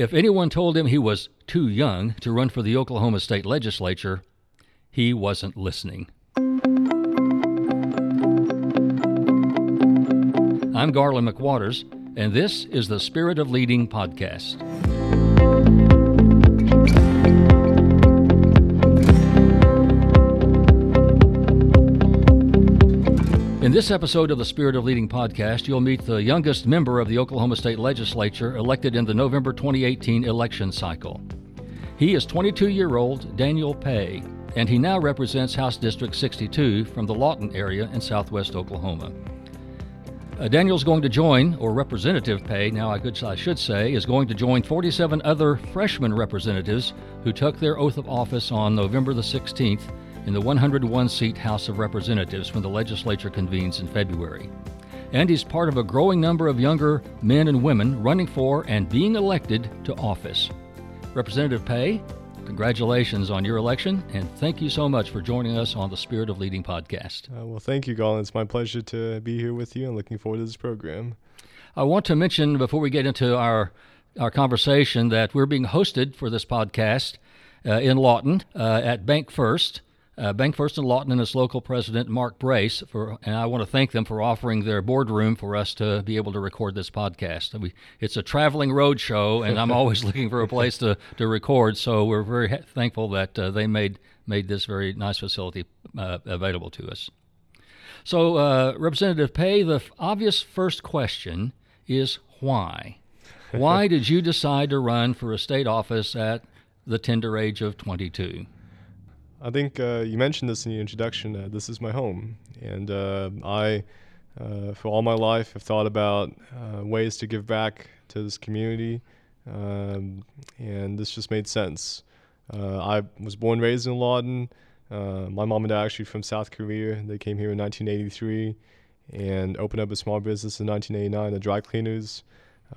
If anyone told him he was too young to run for the Oklahoma State Legislature, he wasn't listening. I'm Garland McWaters, and this is the Spirit of Leading podcast. This episode of the Spirit of Leading podcast, you'll meet the youngest member of the Oklahoma State Legislature elected in the November 2018 election cycle. He is 22 year old Daniel Pae, and he now represents House District 62 from the Lawton area in southwest Oklahoma. Uh, Daniel's going to join, or Representative Pae, now I, could, I should say, is going to join 47 other freshman representatives who took their oath of office on November the 16th in the 101 seat House of Representatives when the legislature convenes in February. And he's part of a growing number of younger men and women running for and being elected to office. Representative Pae, congratulations on your election, and thank you so much for joining us on the Spirit of Leading podcast. Uh, well, thank you, Garland. It's my pleasure to be here with you and looking forward to this program. I want to mention before we get into our our conversation that we're being hosted for this podcast uh, in Lawton uh, at Bank First uh, Bank First and Lawton and its local president Mark Brace for, and I want to thank them for offering their boardroom for us to be able to record this podcast. We, it's a traveling road show, and I'm always looking for a place to, to record. So we're very ha- thankful that uh, they made made this very nice facility uh, available to us. So, uh, Representative Pae, the f- obvious first question is why? Why did you decide to run for a state office at the tender age of 22? I think uh, you mentioned this in the introduction. Uh, this is my home, and uh, I, for all my life, have thought about ways to give back to this community, um, and this just made sense. I was born and raised in Lawton. my mom and dad are actually from South Korea. They came here in 1983 and opened up a small business in 1989, the dry cleaners.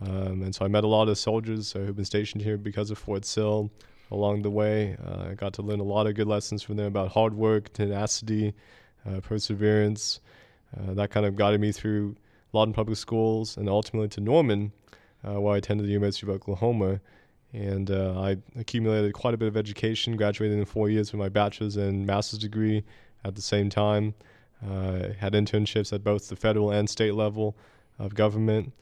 Um, and so I met a lot of soldiers who've been stationed here because of Fort Sill along the way. Uh, I got to learn a lot of good lessons from them about hard work, tenacity, uh, perseverance. Uh, that kind of guided me through Lawton Public Schools and ultimately to Norman, uh, where I attended the University of Oklahoma. And uh, I accumulated quite a bit of education, graduated in four years with my bachelor's and master's degree at the same time. Uh, had internships at both the federal and state level of government.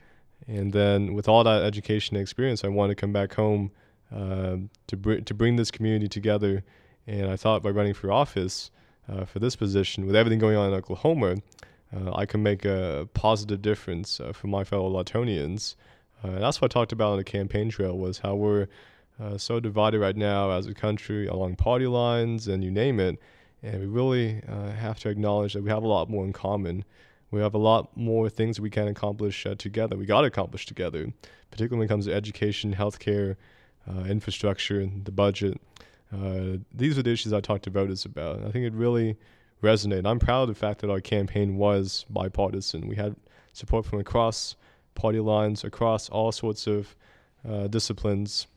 And then, with all that education and experience, I wanted to come back home um, to br- to bring this community together. And I thought by running for office uh, for this position, with everything going on in Oklahoma, uh, I can make a positive difference uh, for my fellow Lawtonians. Uh, and that's what I talked about on the campaign trail was how we're uh, so divided right now as a country along party lines and you name it. And we really uh, have to acknowledge that we have a lot more in common. We have a lot more things we can accomplish together. We got to accomplish together, particularly when it comes to education, healthcare, uh, infrastructure, and the budget. Uh, these are the issues I talked to voters about. I think it really resonated. I'm proud of the fact that our campaign was bipartisan. We had support from across party lines, across all sorts of uh, disciplines,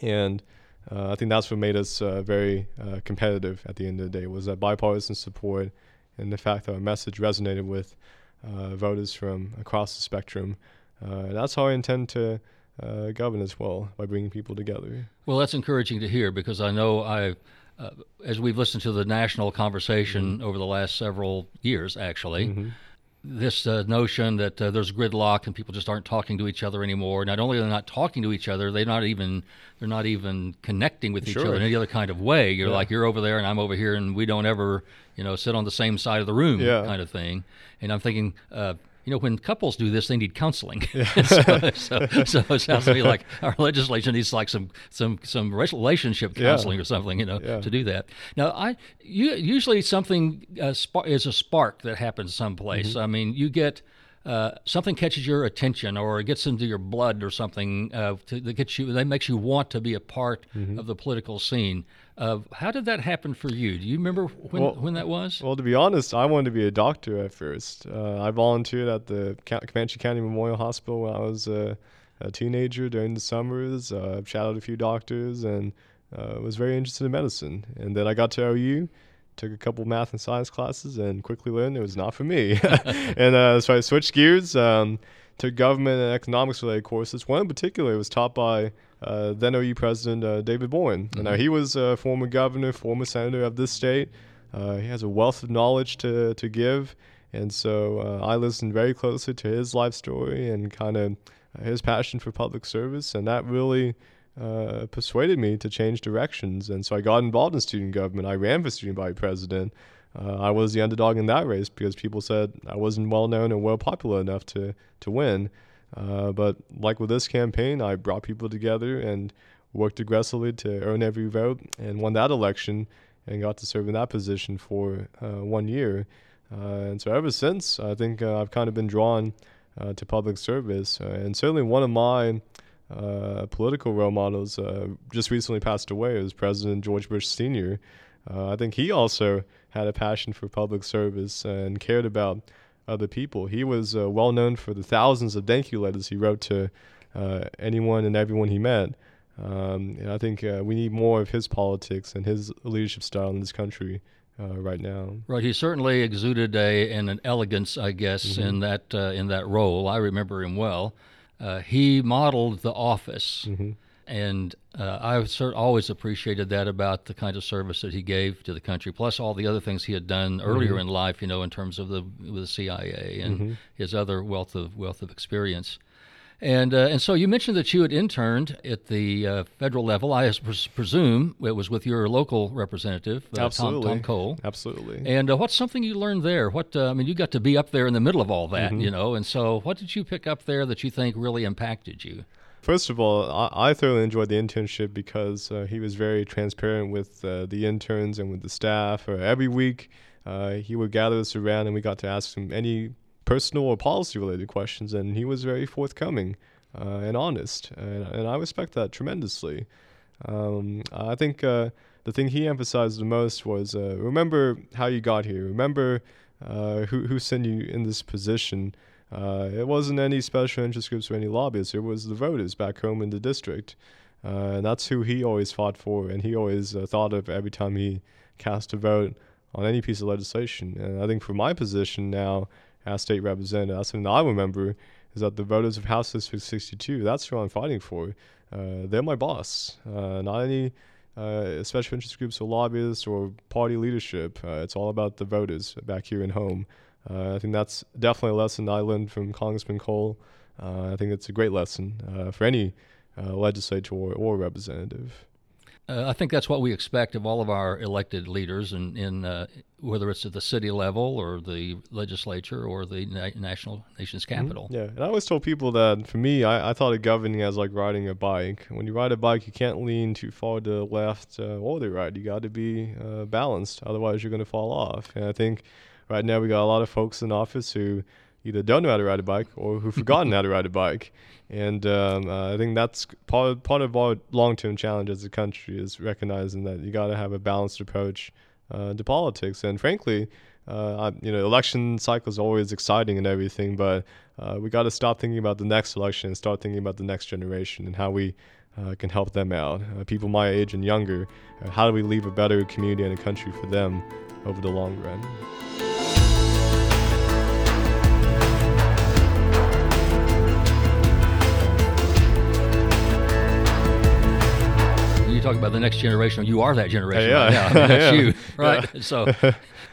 and uh, I think that's what made us uh, very uh, competitive at the end of the day. Was that bipartisan support and the fact that our message resonated with voters from across the spectrum. that's how I intend to uh, govern as well by bringing people together. Well, that's encouraging to hear because I know I, uh, as we've listened to the national conversation mm-hmm. over the last several years, actually. Mm-hmm. This uh, notion that uh, there's gridlock and people just aren't talking to each other anymore. Not only are they not talking to each other, they're not even they're not even connecting with sure. each other in any other kind of way. You're yeah. like you're over there and I'm over here, and we don't ever you know sit on the same side of the room, yeah. kind of thing. And I'm thinking uh, you know, when couples do this, they need counseling. So, so, so, it sounds to me like our legislation needs like some some some relationship counseling yeah. or something, you know, yeah. to do that. Now, I you, usually something uh, sp- is a spark that happens someplace. Mm-hmm. I mean, you get. Uh, something catches your attention or it gets into your blood or something uh, to, that gets you that makes you want to be a part mm-hmm. of the political scene. Uh, how did that happen for you? Do you remember when, well, when that was? Well, to be honest, I wanted to be a doctor at first. Uh, I volunteered at the Comanche County Memorial Hospital when I was a teenager during the summers. Uh, shadowed a few doctors and uh, was very interested in medicine. And then I got to OU, took a couple math and science classes, and quickly learned it was not for me. and uh, so I switched gears. Um, took government and economics related courses. One in particular was taught by uh, then OU President uh, David Boren. Mm-hmm. Now, he was a former governor, former senator of this state. Uh, he has a wealth of knowledge to, to give. And so uh, I listened very closely to his life story and kind of his passion for public service. And that really uh, persuaded me to change directions. And so I got involved in student government. I ran for student body president. Uh, I was the underdog in that race because people said I wasn't well known and well popular enough to to win. Uh, but like with this campaign, I brought people together and worked aggressively to earn every vote and won that election and got to serve in that position for uh, one year. Uh, and so ever since, I think uh, I've kind of been drawn to public service. and certainly one of my political role models just recently passed away was President George Bush Sr. I think he also had a passion for public service and cared about other people. He was uh, well known for the thousands of thank you letters he wrote to uh, anyone and everyone he met. Um, and I think uh, we need more of his politics and his leadership style in this country. Uh, right now, right. He certainly exuded a an elegance, I guess, mm-hmm. in that uh, in that role. I remember him well. Uh, he modeled The Office, mm-hmm and uh, I've always appreciated that about the kind of service that he gave to the country, plus all the other things he had done earlier mm-hmm. in life, you know, in terms of the the CIA and mm-hmm. his other wealth of wealth of experience. And uh, and so you mentioned that you had interned at the uh, federal level. I pres- presume it was with your local representative, uh, Tom, Tom, Cole. Absolutely. And uh, what's something you learned there? What uh, I mean, you got to be up there in the middle of all that, mm-hmm. you know. And so, what did you pick up there that you think really impacted you? First of all, I, I thoroughly enjoyed the internship because uh, he was very transparent with uh, the interns and with the staff. Uh, every week, uh, he would gather us around and we got to ask him any personal or policy related questions, and he was very forthcoming uh, and honest. And, and, I respect that tremendously. Um, I think uh, the thing he emphasized the most was remember how you got here, remember who, who sent you in this position. Uh, it wasn't any special interest groups or any lobbyists. It was the voters back home in the district. Uh, and that's who he always fought for, and he always uh, thought of every time he cast a vote on any piece of legislation. And I think for my position now as state representative, that's something I remember is that the voters of House District 62, that's who I'm fighting for. Uh, they're my boss, uh, not any uh, special interest groups or lobbyists or party leadership. it's all about the voters back here in home. Uh, I think that's definitely a lesson I learned from Congressman Cole. Uh, I think it's a great lesson uh, for any uh, legislator or, or representative. Uh, I think that's what we expect of all of our elected leaders, in, in uh, whether it's at the city level or the legislature or the na- national nation's mm-hmm. capital. Mm-hmm. Yeah, and I always told people that for me, I, I, thought of governing as like riding a bike. When you ride a bike, you can't lean too far to the left or the right. You got to be balanced, otherwise you're going to fall off. And I think right now we got a lot of folks in office who either don't know how to ride a bike or who've forgotten how to ride a bike. And um, uh, I think that's part of, part of our long-term challenge as a country is recognizing that you got to have a balanced approach uh, to politics. And frankly, uh, you know, election cycle is always exciting and everything, but uh, we got to stop thinking about the next election and start thinking about the next generation and how we uh, can help them out. Uh, people my age and younger, how do we leave a better community and a country for them over the long run? Talk about the next generation. You are that generation. Yeah, right now. I mean, that's you, right? Yeah. So,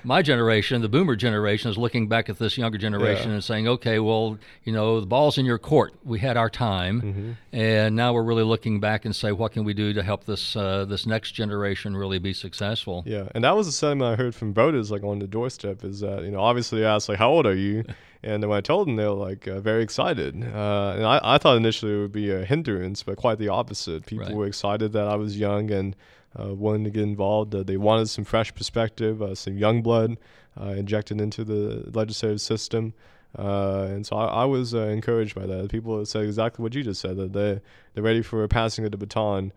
my generation, the Boomer generation, is looking back at this younger generation yeah. and saying, "Okay, well, you know, the ball's in your court. We had our time, mm-hmm. and now we're really looking back and say, what can we do to help this uh, this next generation really be successful?" Yeah, and that was the sentiment I heard from voters, like on the doorstep, is that you know, obviously, I asked like, "How old are you?" And then when I told them, they were like uh, very excited. Uh, and I, I thought initially it would be a hindrance, but quite the opposite. People right. were excited that I was young and uh, willing to get involved. Uh, they wanted some fresh perspective, uh, some young blood uh, injected into the legislative system. and so I, I was encouraged by that. People said exactly what you just said, that they, they're ready for passing of the baton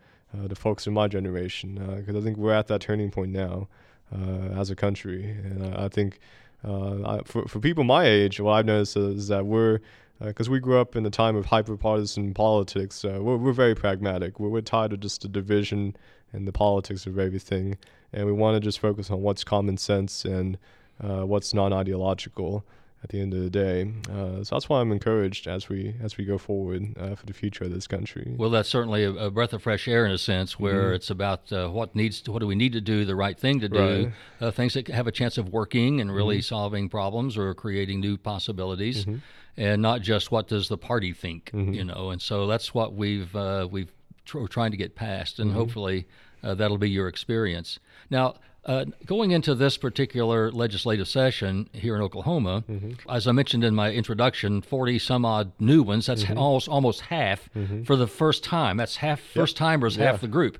to folks in my generation. Because I think we're at that turning point now as a country. And I think uh, for, for people my age, what I've noticed is that we're, because uh, we grew up in the time of hyper-partisan politics, uh, we're, we're very pragmatic. We're, we're tired of just the division and the politics of everything, and we want to just focus on what's common sense and uh, what's non-ideological. At the end of the day. Uh, so that's why I'm encouraged as we as we go forward uh, for the future of this country. Well, that's certainly a, a breath of fresh air in a sense, where mm-hmm. it's about uh, what needs to, what do we need to do, the right thing to do, right. Uh, things that have a chance of working and really mm-hmm. solving problems or creating new possibilities, mm-hmm. and not just what does the party think, mm-hmm. you know. And so that's what we've uh, we've tr- we're trying to get past, and mm-hmm. hopefully uh, that'll be your experience. Now, uh, going into this particular legislative session here in Oklahoma, mm-hmm. as I mentioned in my introduction, 40 some odd new ones. That's mm-hmm. almost almost half mm-hmm. for the first time. That's half first timers, half the group.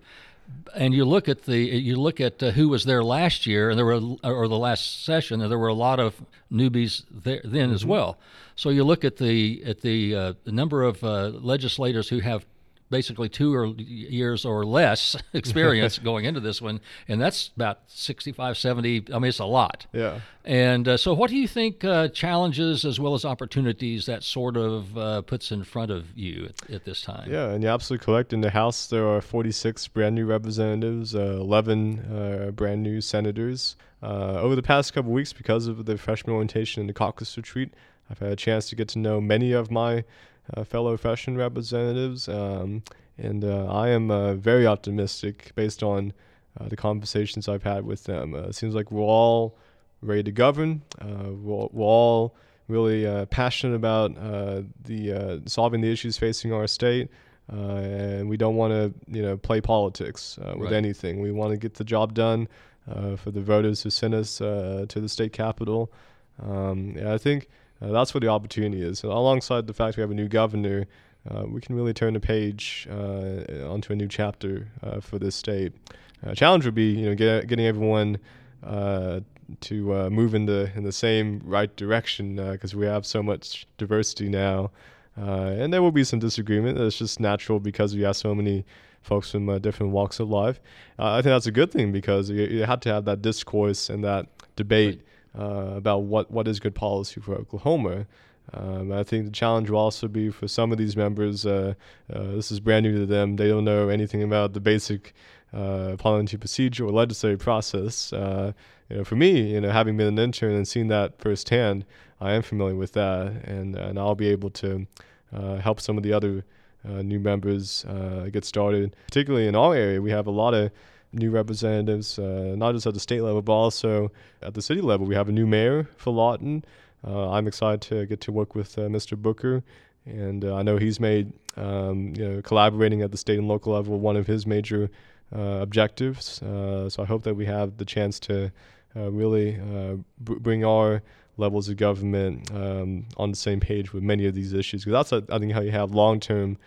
And you look at the you look at uh, who was there last year, and there were or the last session, and there were a lot of newbies there then as mm-hmm. well. So you look at the at the, uh, the number of uh, legislators who have basically two or years or less experience going into this one, and that's about 65, 70. I mean, it's a lot. Yeah. And uh, so, what do you think uh, challenges as well as opportunities that sort of uh, puts in front of you at, at, this time? Yeah, and you're absolutely correct. In the House, there are 46 brand new representatives, uh, 11 uh, brand new senators. Uh, over the past couple weeks, because of the freshman orientation and the caucus retreat, I've had a chance to get to know many of my fellow freshman representatives. Um, and uh, I am uh, very optimistic based on the conversations I've had with them. it seems like we're all ready to govern. We're, we're, all really uh, passionate about uh, the uh, solving the issues facing our state, and we don't want to you know play politics with right. anything. We want to get the job done for the voters who sent us to the state capitol. Um, I think uh, that's where the opportunity is. So alongside the fact we have a new governor, uh, we can really turn the page uh, onto a new chapter uh, for this state. Uh, challenge would be, you know, get, getting everyone uh, to move in the in the same right direction because we have so much diversity now, and there will be some disagreement. It's just natural because we have so many folks from different walks of life. I think that's a good thing because you, you had to have that discourse and that debate. Right uh, about what, what is good policy for Oklahoma. Um, I think the challenge will also be for some of these members. Uh, uh, this is brand new to them. They don't know anything about the basic uh, parliamentary procedure or legislative process. Uh, you know, for me, you know, having been an intern and seen that firsthand, I am familiar with that, and and I'll be able to uh, help some of the other new members get started. Particularly in our area, we have a lot of new representatives, uh, not just at the state level, but also at the city level. We have a new mayor for Lawton. Uh, I'm excited to get to work with uh, Mr. Booker, and uh, I know he's made um, you know, collaborating at the state and local level one of his major uh, objectives. so I hope that we have the chance to really b- bring our levels of government um, on the same page with many of these issues. Because that's, I think, how you have long-term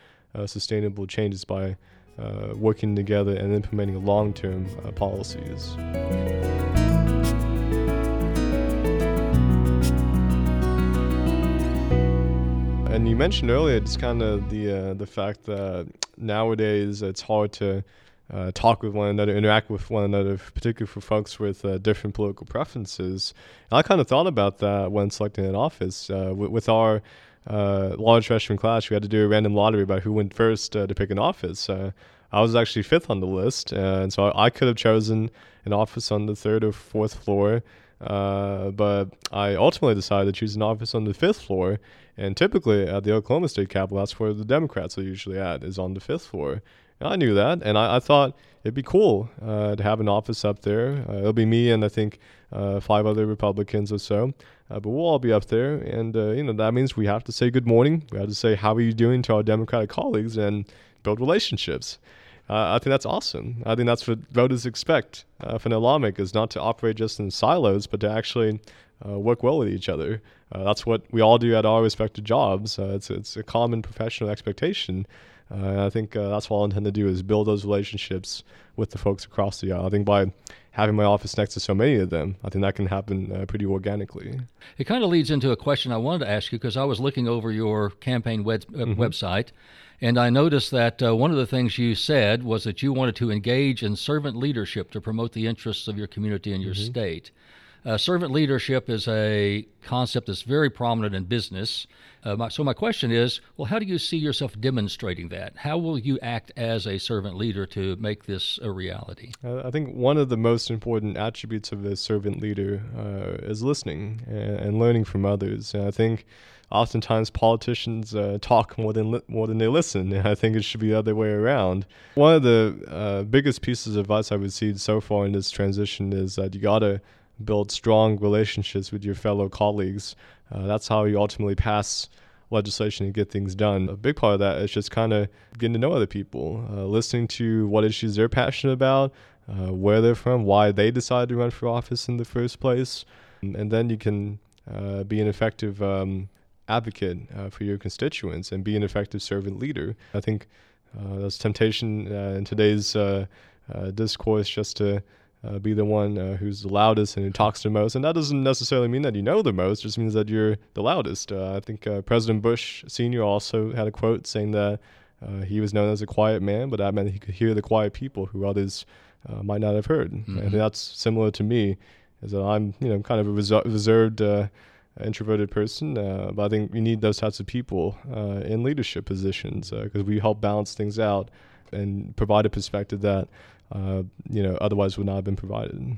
sustainable changes by uh, working together and implementing long term uh, policies. And you mentioned earlier just kind of the uh, the fact that nowadays it's hard to uh, talk with one another, interact with one another, particularly for folks with uh, different political preferences. And I kind of thought about that when selecting an office. Uh, with, our uh, large freshman class, we had to do a random lottery about who went first uh, to pick an office. Uh, I was actually fifth on the list, and so I could have chosen an office on the third or fourth floor. Uh, but I ultimately decided to choose an office on the fifth floor. And typically at the Oklahoma State Capitol, that's where the Democrats are usually at, is on the fifth floor. And I knew that, and I, I thought it'd be cool uh, to have an office up there. Uh, it'll be me and I think uh, five other Republicans or so. Uh, but we'll all be up there, and uh, you know that means we have to say good morning. We have to say how are you doing to our Democratic colleagues and build relationships. Uh, I think that's awesome. I think that's what voters expect uh, from their lawmakers, not to operate just in silos, but to actually uh, work well with each other. that's what we all do at our respective jobs. it's it's a common professional expectation. Uh, I think uh, that's what I intend to do is build those relationships with the folks across the aisle. I think by having my office next to so many of them, I think that can happen uh, pretty organically. It kind of leads into a question I wanted to ask you because I was looking over your campaign web- uh, mm-hmm. website. And I noticed that uh, one of the things you said was that you wanted to engage in servant leadership to promote the interests of your community and your mm-hmm. state. Uh, servant leadership is a concept that's very prominent in business. Uh, my, so my question is, well, how do you see yourself demonstrating that? How will you act as a servant leader to make this a reality? Uh, I think one of the most important attributes of a servant leader uh, is listening and, and, learning from others. And I think oftentimes politicians uh, talk more than li- more than they listen, and I think it should be the other way around. One of the uh, biggest pieces of advice I've received so far in this transition is that you gotta build strong relationships with your fellow colleagues. Uh, that's how you ultimately pass legislation and get things done. A big part of that is just kind of getting to know other people, uh, listening to what issues they're passionate about, uh, where they're from, why they decided to run for office in the first place, and then you can uh, be an effective um, advocate uh, for your constituents and be an effective servant leader. I think uh, there's temptation in today's discourse just to uh, be the one uh, who's the loudest and who talks the most. And that doesn't necessarily mean that you know the most, just means that you're the loudest. Uh, I think uh, President Bush Sr. also had a quote saying that uh, he was known as a quiet man, but that meant he could hear the quiet people who others uh, might not have heard. Mm-hmm. Think that's similar to me, is that I'm you know kind of a reserved, introverted person, but I think we need those types of people in leadership positions because we help balance things out and provide a perspective that uh, you know, otherwise would not have been provided.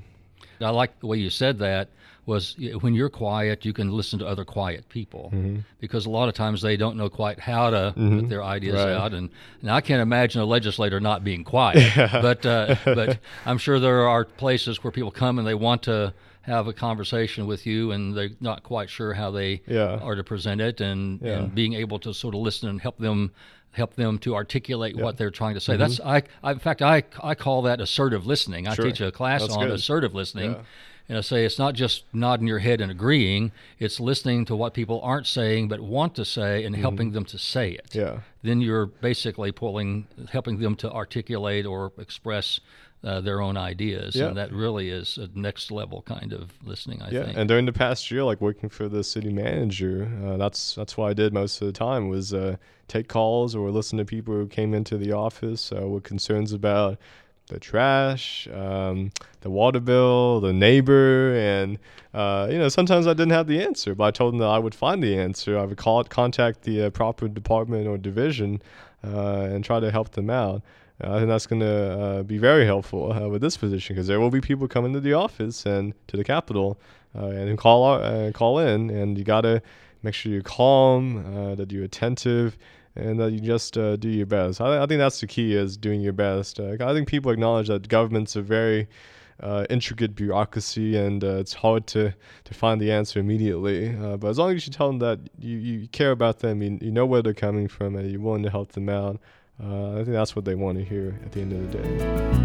I like the way you said that was when you're quiet, you can listen to other quiet people mm-hmm. because a lot of times they don't know quite how to mm-hmm. put their ideas right. out. And, and I can't imagine a legislator not being quiet, but, uh, but I'm sure there are places where people come and they want to have a conversation with you and they're not quite sure how they yeah. are to present it and, yeah. and being able to sort of listen and help them help them to articulate yeah. what they're trying to say. Mm-hmm. That's I, I, in fact I I call that assertive listening. I sure. teach a class That's on good. assertive listening. Yeah. And I say it's not just nodding your head and agreeing, it's listening to what people aren't saying but want to say and mm-hmm. helping them to say it. Yeah. Then you're basically pulling helping them to articulate or express uh, their own ideas, yeah. and that really is a next level kind of listening. I yeah, think. and during the past year, like working for the city manager, uh, that's that's what I did most of the time was uh, take calls or listen to people who came into the office uh, with concerns about the trash, um, the water bill, the neighbor, and uh, you know sometimes I didn't have the answer, but I told them that I would find the answer. I would call contact the uh, proper department or division, and try to help them out. I think that's going to uh, be very helpful uh, with this position because there will be people coming to the office and to the Capitol uh, and call out, uh, call in, and you got to make sure you're calm, uh, that you're attentive, and that you just uh, do your best. I, I, think that's the key is doing your best. I think people acknowledge that government's a very intricate bureaucracy, and it's hard to, to find the answer immediately. but as long as you tell them that you, you care about them, you, you know where they're coming from, and you're willing to help them out. Uh, I think that's what they want to hear at the end of the day.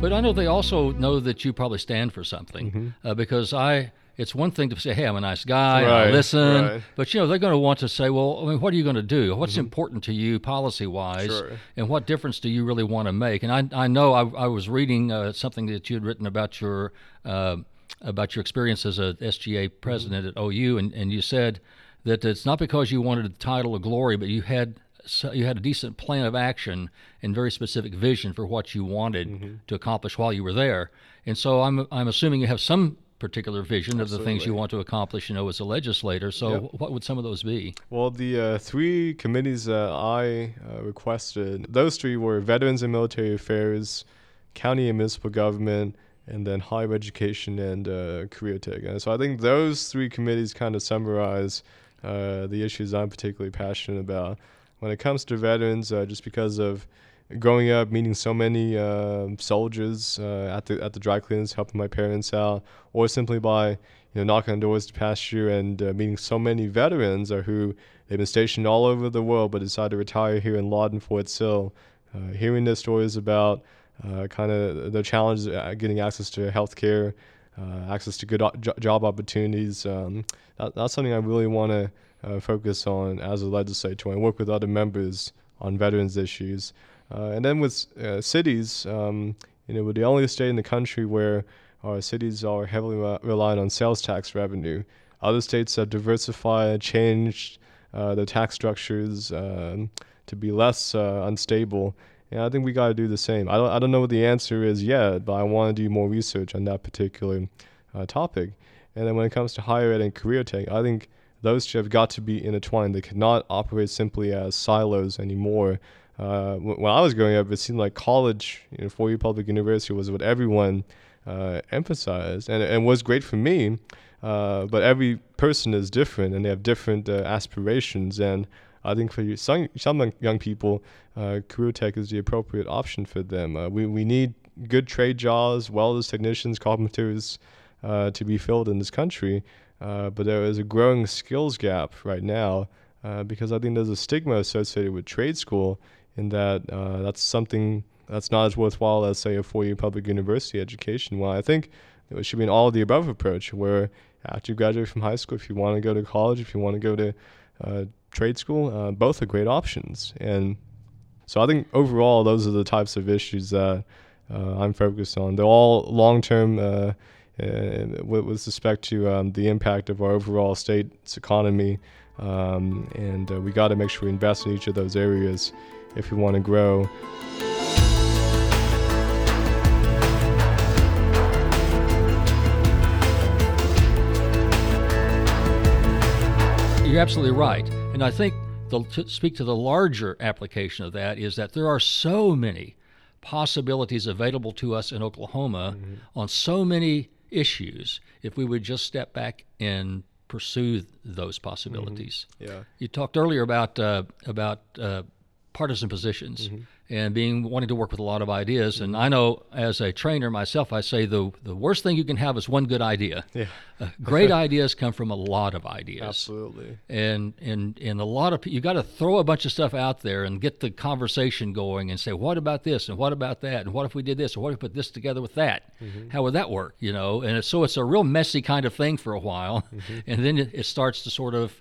But I know they also know that you probably stand for something mm-hmm. uh, because I. It's one thing to say, "Hey, I'm a nice guy. Right, I listen," right. but you know they're going to want to say, "Well, I mean, what are you going to do? What's mm-hmm. important to you, policy-wise, sure. and what difference do you really want to make?" And I, I know I, I was reading uh, something that you had written about your uh, about your experience as a SGA president mm-hmm. at OU, and, and you said that it's not because you wanted the title of glory, but you had you had a decent plan of action and very specific vision for what you wanted mm-hmm. to accomplish while you were there. And so I'm I'm assuming you have some particular vision Absolutely. of the things you want to accomplish, you know, as a legislator. So, yep. what would some of those be? Well, the uh, three committees that I uh, requested, those three were Veterans and Military Affairs, County and Municipal Government, and then Higher Education and uh, Career Tech. And so, I think those three committees kind of summarize uh, the issues I'm particularly passionate about. When it comes to veterans, uh, just because of growing up, meeting so many uh, soldiers uh, at the at the dry cleaners, helping my parents out, or simply by you know knocking on doors to past year and uh, meeting so many veterans who they've been stationed all over the world but decided to retire here in Lawton, Fort Sill. hearing their stories about kind of the challenges getting access to health care, uh, access to good o- job opportunities. Um, that, that's something I really want to uh, focus on as a legislator and work with other members on veterans issues. Uh, and then with uh, cities, um, you know, we're the only state in the country where our cities are heavily re- reliant on sales tax revenue. Other states have diversified, changed uh, their tax structures um, to be less uh, unstable. And I think we got to do the same. I don't, I don't know what the answer is yet, but I want to do more research on that particular uh, topic. And then when it comes to higher ed and career tech, I think those two have got to be intertwined. They cannot operate simply as silos anymore. Uh, when I was growing up, it seemed like college, you know, four-year public university was what everyone uh, emphasized, and and was great for me. Uh, but every person is different, and they have different uh, aspirations. And I think for some some young people, uh, career tech is the appropriate option for them. Uh, we we need good trade jobs, welders, technicians, carpenters, to be filled in this country. but there is a growing skills gap right now. because I think there's a stigma associated with trade school in that uh, that's something that's not as worthwhile as say a four-year public university education. Well, I think it should be an all of the above approach, where after you graduate from high school, if you want to go to college, if you want to go to uh, trade school, uh, both are great options. And so I think overall, those are the types of issues that uh, I'm focused on. They're all long-term. Uh, uh, with, respect to um, the impact of our overall state's economy, um, and we got to make sure we invest in each of those areas if we want to grow. You're absolutely right. And I think the, to speak to the larger application of that is that there are so many possibilities available to us in Oklahoma mm-hmm. on so many issues if we would just step back and pursue those possibilities. Mm-hmm. Yeah. You talked earlier about uh, about uh, partisan positions mm-hmm. And being wanting to work with a lot of ideas. And I know as a trainer myself, I say the the worst thing you can have is one good idea. Yeah. Uh, great ideas come from a lot of ideas. Absolutely. And and and a lot of you got to throw a bunch of stuff out there and get the conversation going and say, what about this and what about that and what if we did this or what if we put this together with that? Mm-hmm. How would that work? You know. And so it's a real messy kind of thing for a while, mm-hmm. and then it, it starts to sort of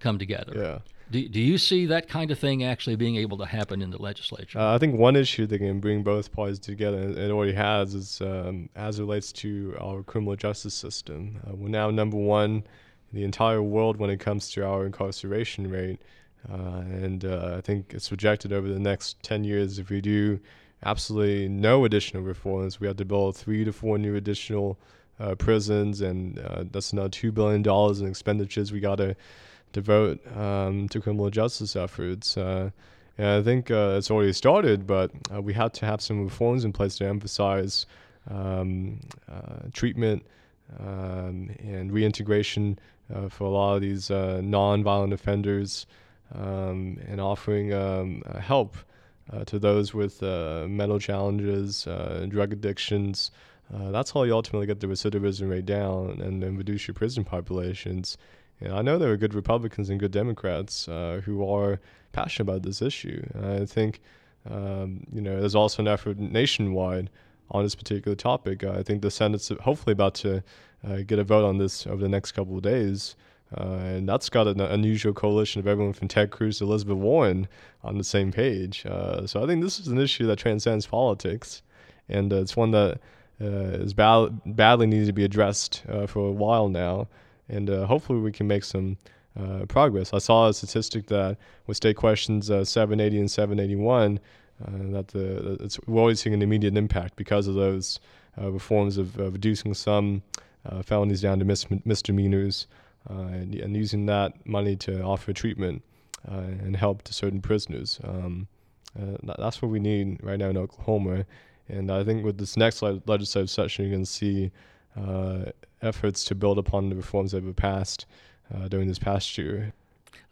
come together. Yeah. Do, do you see that kind of thing actually being able to happen in the legislature? Uh, I think one issue that can bring both parties together, and it already has, is um, as it relates to our criminal justice system. Uh, we're now number one in the entire world when it comes to our incarceration rate. Uh, and uh, I think it's projected over the next 10 years, if we do absolutely no additional reforms, we have to build three to four new additional uh, prisons, and uh, that's another $2 billion in expenditures we got to devote um, to criminal justice efforts. Uh, and I think uh, it's already started, but uh, we have to have some reforms in place to emphasize um, uh, treatment um, and reintegration uh, for a lot of these uh, non-violent offenders um, and offering um, help to those with mental challenges, drug addictions. that's how you ultimately get the recidivism rate down and, and reduce your prison populations. And I know there are good Republicans and good Democrats uh, who are passionate about this issue. I think, um, you know, there's also an effort nationwide on this particular topic. I think the Senate's hopefully about to uh, get a vote on this over the next couple of days. Uh, and that's got an unusual coalition of everyone from Ted Cruz to Elizabeth Warren on the same page. Uh, so I think this is an issue that transcends politics, and uh, it's one that uh, is bad- badly needed to be addressed for a while now and uh, hopefully we can make some uh, progress. I saw a statistic that with state questions uh, 780 and 781, uh, that the we're always seeing an immediate impact because of those uh, reforms of reducing some uh, felonies down to mis- misdemeanors and, and, using that money to offer treatment and help to certain prisoners. Um, that's what we need right now in Oklahoma. And I think with this next le- legislative session, going to see efforts to build upon the reforms that were passed uh, during this past year.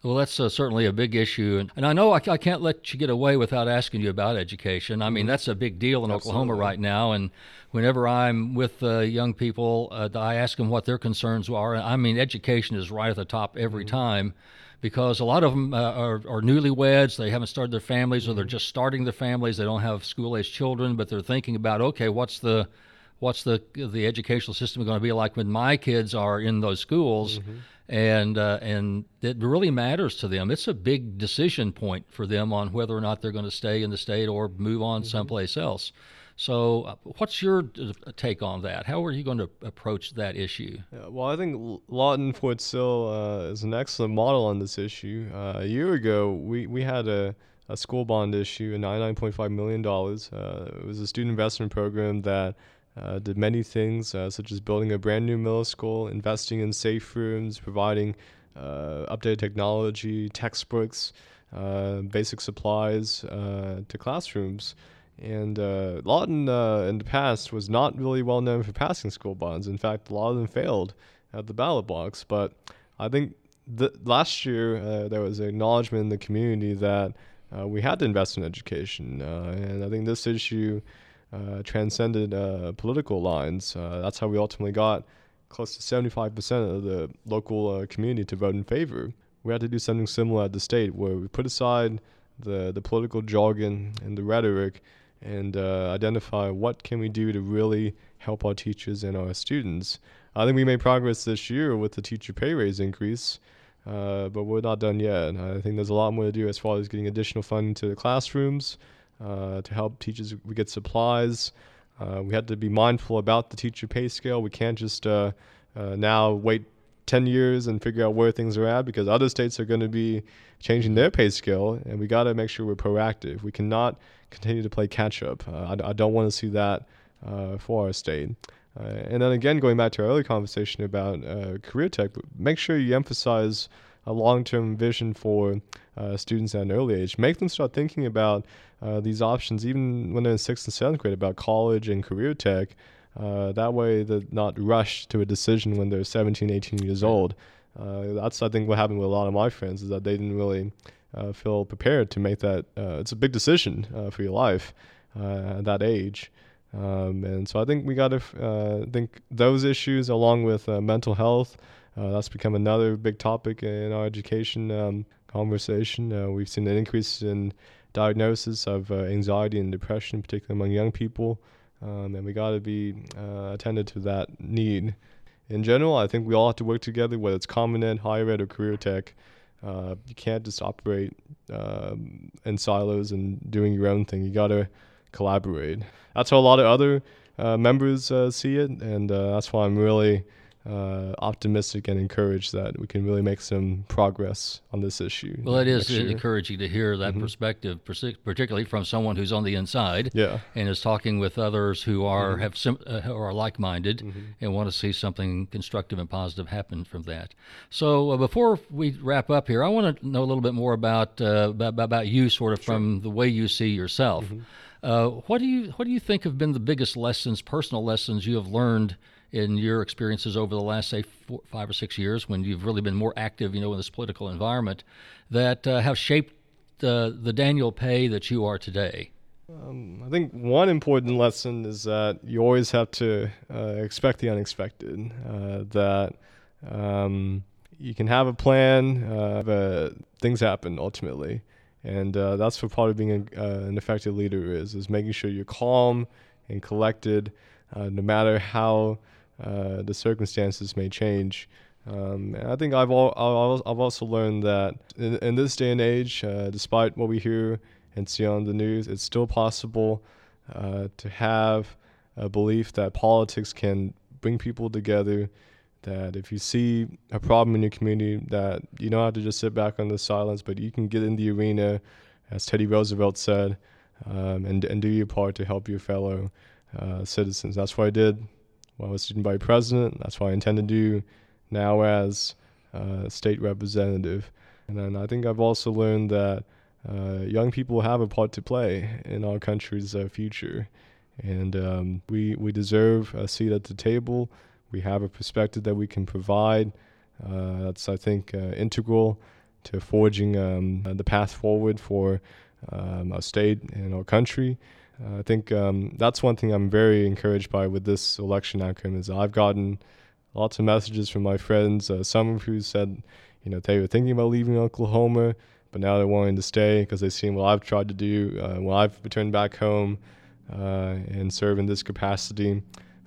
Well, that's uh, certainly a big issue. And, and I know I, I, can't let you get away without asking you about education. I mean, mm-hmm. that's a big deal in Absolutely. Oklahoma right now. And whenever I'm with uh, young people, uh, I ask them what their concerns are. I mean, education is right at the top every mm-hmm. time because a lot of them uh, are, are newlyweds. They haven't started their families or they're mm-hmm. just starting their families. They don't have school age children, but they're thinking about, okay, what's the what's the the educational system going to be like when my kids are in those schools mm-hmm. and uh, and it really matters to them it's a big decision point for them on whether or not they're going to stay in the state or move on mm-hmm. someplace else so uh, what's your uh, take on that how are you going to approach that issue yeah, well i think lawton fort sill uh, is an excellent model on this issue uh, a year ago we, we had a a school bond issue, a $99.5 million. Uh, it was a student investment program that uh, did many things, uh, such as building a brand new middle school, investing in safe rooms, providing uh, updated technology, textbooks, uh, basic supplies uh, to classrooms. And Lawton in the past was not really well known for passing school bonds. In fact, a lot of them failed at the ballot box. But I think the, last year there was acknowledgement in the community that we had to invest in education. And I think this issue transcended uh, political lines. Uh, that's how we ultimately got close to 75% of the local uh, community to vote in favor. We had to do something similar at the state where we put aside the, the political jargon and the rhetoric and identify what can we do to really help our teachers and our students. I think we made progress this year with the teacher pay raise increase. Uh, but we're not done yet. I think there's a lot more to do as far as getting additional funding to the classrooms uh, to help teachers. We get supplies. Uh, we had to be mindful about the teacher pay scale. We can't just uh, uh, now wait 10 years and figure out where things are at because other states are going to be changing their pay scale, and we got to make sure we're proactive. We cannot continue to play catch up. I, I, don't want to see that for our state. Uh, and then again, going back to our earlier conversation about uh, career tech, make sure you emphasize a long-term vision for uh, students at an early age. Make them start thinking about uh, these options even when they're in sixth and seventh grade about college and career tech. Uh, that way, they're not rushed to a decision when they're 17, 18 years old. Uh, that's I think what happened with a lot of my friends is that they didn't really feel prepared to make that. it's a big decision for your life at that age. Um, and so I think we got to uh, think those issues along with uh, mental health. Uh, that's become another big topic in our education um, conversation. Uh, we've seen an increase in diagnosis of uh, anxiety and depression, particularly among young people, um, and we got to be uh, attended to that need. In general, I think we all have to work together, whether it's common ed, higher ed, or career tech. you can't just operate um, in silos and doing your own thing. You got to collaborate. That's how a lot of other uh, members uh, see it, and uh, that's why I'm really uh, optimistic and encouraged that we can really make some progress on this issue. Well, it is encouraging to hear that mm-hmm. perspective, particularly from someone who's on the inside, yeah. and is talking with others who are mm-hmm. have sim- uh, who are like-minded mm-hmm. and want to see something constructive and positive happen from that. So, uh, before we wrap up here, I want to know a little bit more about uh, about, about, you, sort of sure. from the way you see yourself. Mm-hmm. Uh, what do you what do you think have been the biggest lessons, personal lessons you have learned in your experiences over the last say four, five or six years, when you've really been more active, you know, in this political environment, that uh, have shaped the Daniel Pae that you are today? Um, I think one important lesson is that you always have to uh, expect the unexpected. Uh, that um, you can have a plan, uh, but things happen ultimately and uh, that's what part of being a, an effective leader is is making sure you're calm and collected no matter how uh, the circumstances may change. Um, I think I've, all, I've also learned that in, in this day and age, uh, despite what we hear and see on the news, it's still possible uh, to have a belief that politics can bring people together that if you see a problem in your community that you don't have to just sit back on the silence but you can get in the arena as teddy roosevelt said um, and, and do your part to help your fellow uh, citizens. That's what i did i was student body president that's what i intend to do now as uh, state representative and then i think i've also learned that uh, young people have a part to play in our country's uh, future and um, we, we deserve a seat at the table we have a perspective that we can provide. Uh, that's, I think, uh, integral to forging um, the path forward for um, our state and our country. Uh, I think um, that's one thing I'm very encouraged by with this election outcome is I've gotten lots of messages from my friends, uh, some of who said, you know, they were thinking about leaving Oklahoma, but now they're wanting to stay because they've seen what I've tried to do uh, when I've returned back home uh, and serve in this capacity.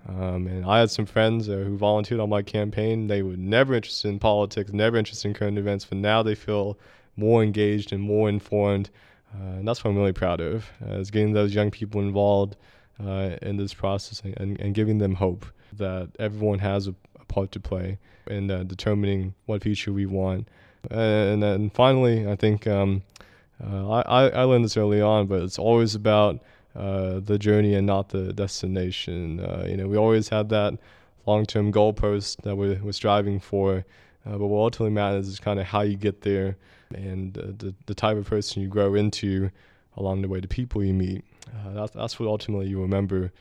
Um, and I had some friends uh, who volunteered on my campaign. They were never interested in politics, never interested in current events, but now they feel more engaged and more informed. Uh, and that's what I'm really proud of, uh, is getting those young people involved uh, in this process and, and, giving them hope that everyone has a, a part to play in uh, determining what future we want. And then finally, I think um, uh, I, I learned this early on, but it's always about the journey and not the destination. You know, we always had that long-term goalpost that we're, we're striving for, uh, but what ultimately matters is kind of how you get there and uh, the, the type of person you grow into along the way, the people you meet. Uh, that's, that's what ultimately you remember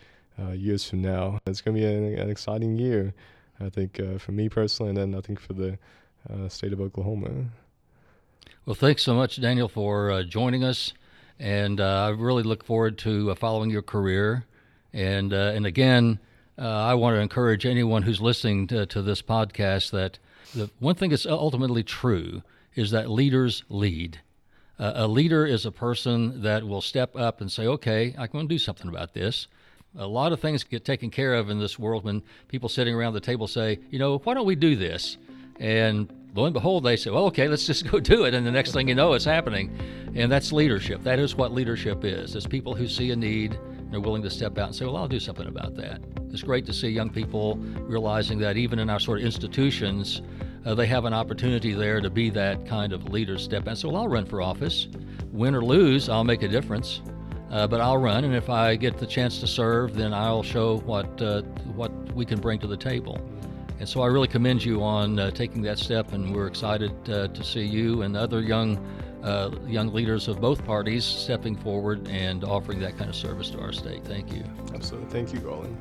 years from now. It's going to be an, an, exciting year, I think, for me personally, and then I think for the state of Oklahoma. Well, thanks so much, Daniel, for uh, joining us. And uh, I really look forward to uh, following your career. And, uh, and again, uh, I want to encourage anyone who's listening to, to this podcast that the one thing that's ultimately true is that leaders lead. Uh, a leader is a person that will step up and say, okay, I'm going to do something about this. A lot of things get taken care of in this world when people sitting around the table say, you know, why don't we do this? And lo and behold, they say, well, okay, let's just go do it. And the next thing you know, it's happening. And that's leadership. That is what leadership is. It's people who see a need are willing to step out and say, well, I'll do something about that. It's great to see young people realizing that even in our sort of institutions, uh, they have an opportunity there to be that kind of leader step out. So, well, I'll run for office. Win or lose, I'll make a difference. Uh, but I'll run, and if I get the chance to serve, then I'll show what uh, what we can bring to the table. And so I really commend you on uh, taking that step, and we're excited uh, to see you and other young uh, young leaders of both parties stepping forward and offering that kind of service to our state. Thank you. Absolutely. Thank you, Garland.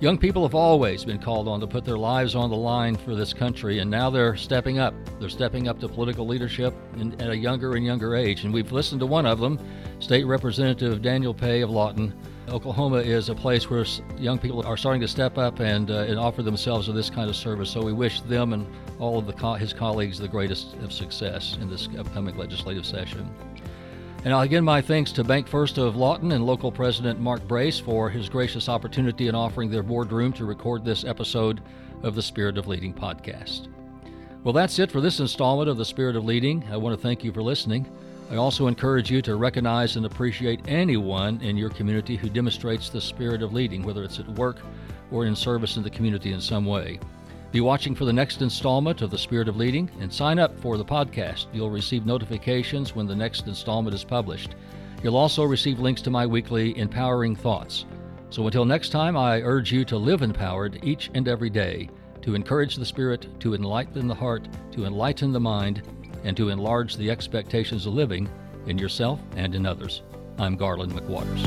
Young people have always been called on to put their lives on the line for this country, and now they're stepping up. They're stepping up to political leadership in, at a younger and younger age. And we've listened to one of them, State Representative Daniel Pae of Lawton, Oklahoma is a place where young people are starting to step up and, uh, and offer themselves to this kind of service. So we wish them and all of co- his colleagues the greatest of success in this upcoming legislative session. And again, my thanks to Bank First of Lawton and local president Mark Brace for his gracious opportunity in offering their boardroom to record this episode of the Spirit of Leading podcast. Well, that's it for this installment of the Spirit of Leading. I want to thank you for listening. I also encourage you to recognize and appreciate anyone in your community who demonstrates the spirit of leading, whether it's at work or in service in the community in some way. Be watching for the next installment of The Spirit of Leading and sign up for the podcast. You'll receive notifications when the next installment is published. You'll also receive links to my weekly Empowering Thoughts. So until next time, I urge you to live empowered each and every day, to encourage the spirit, to enlighten the heart, to enlighten the mind, and to enlarge the expectations of living in yourself and in others. I'm Garland McWaters.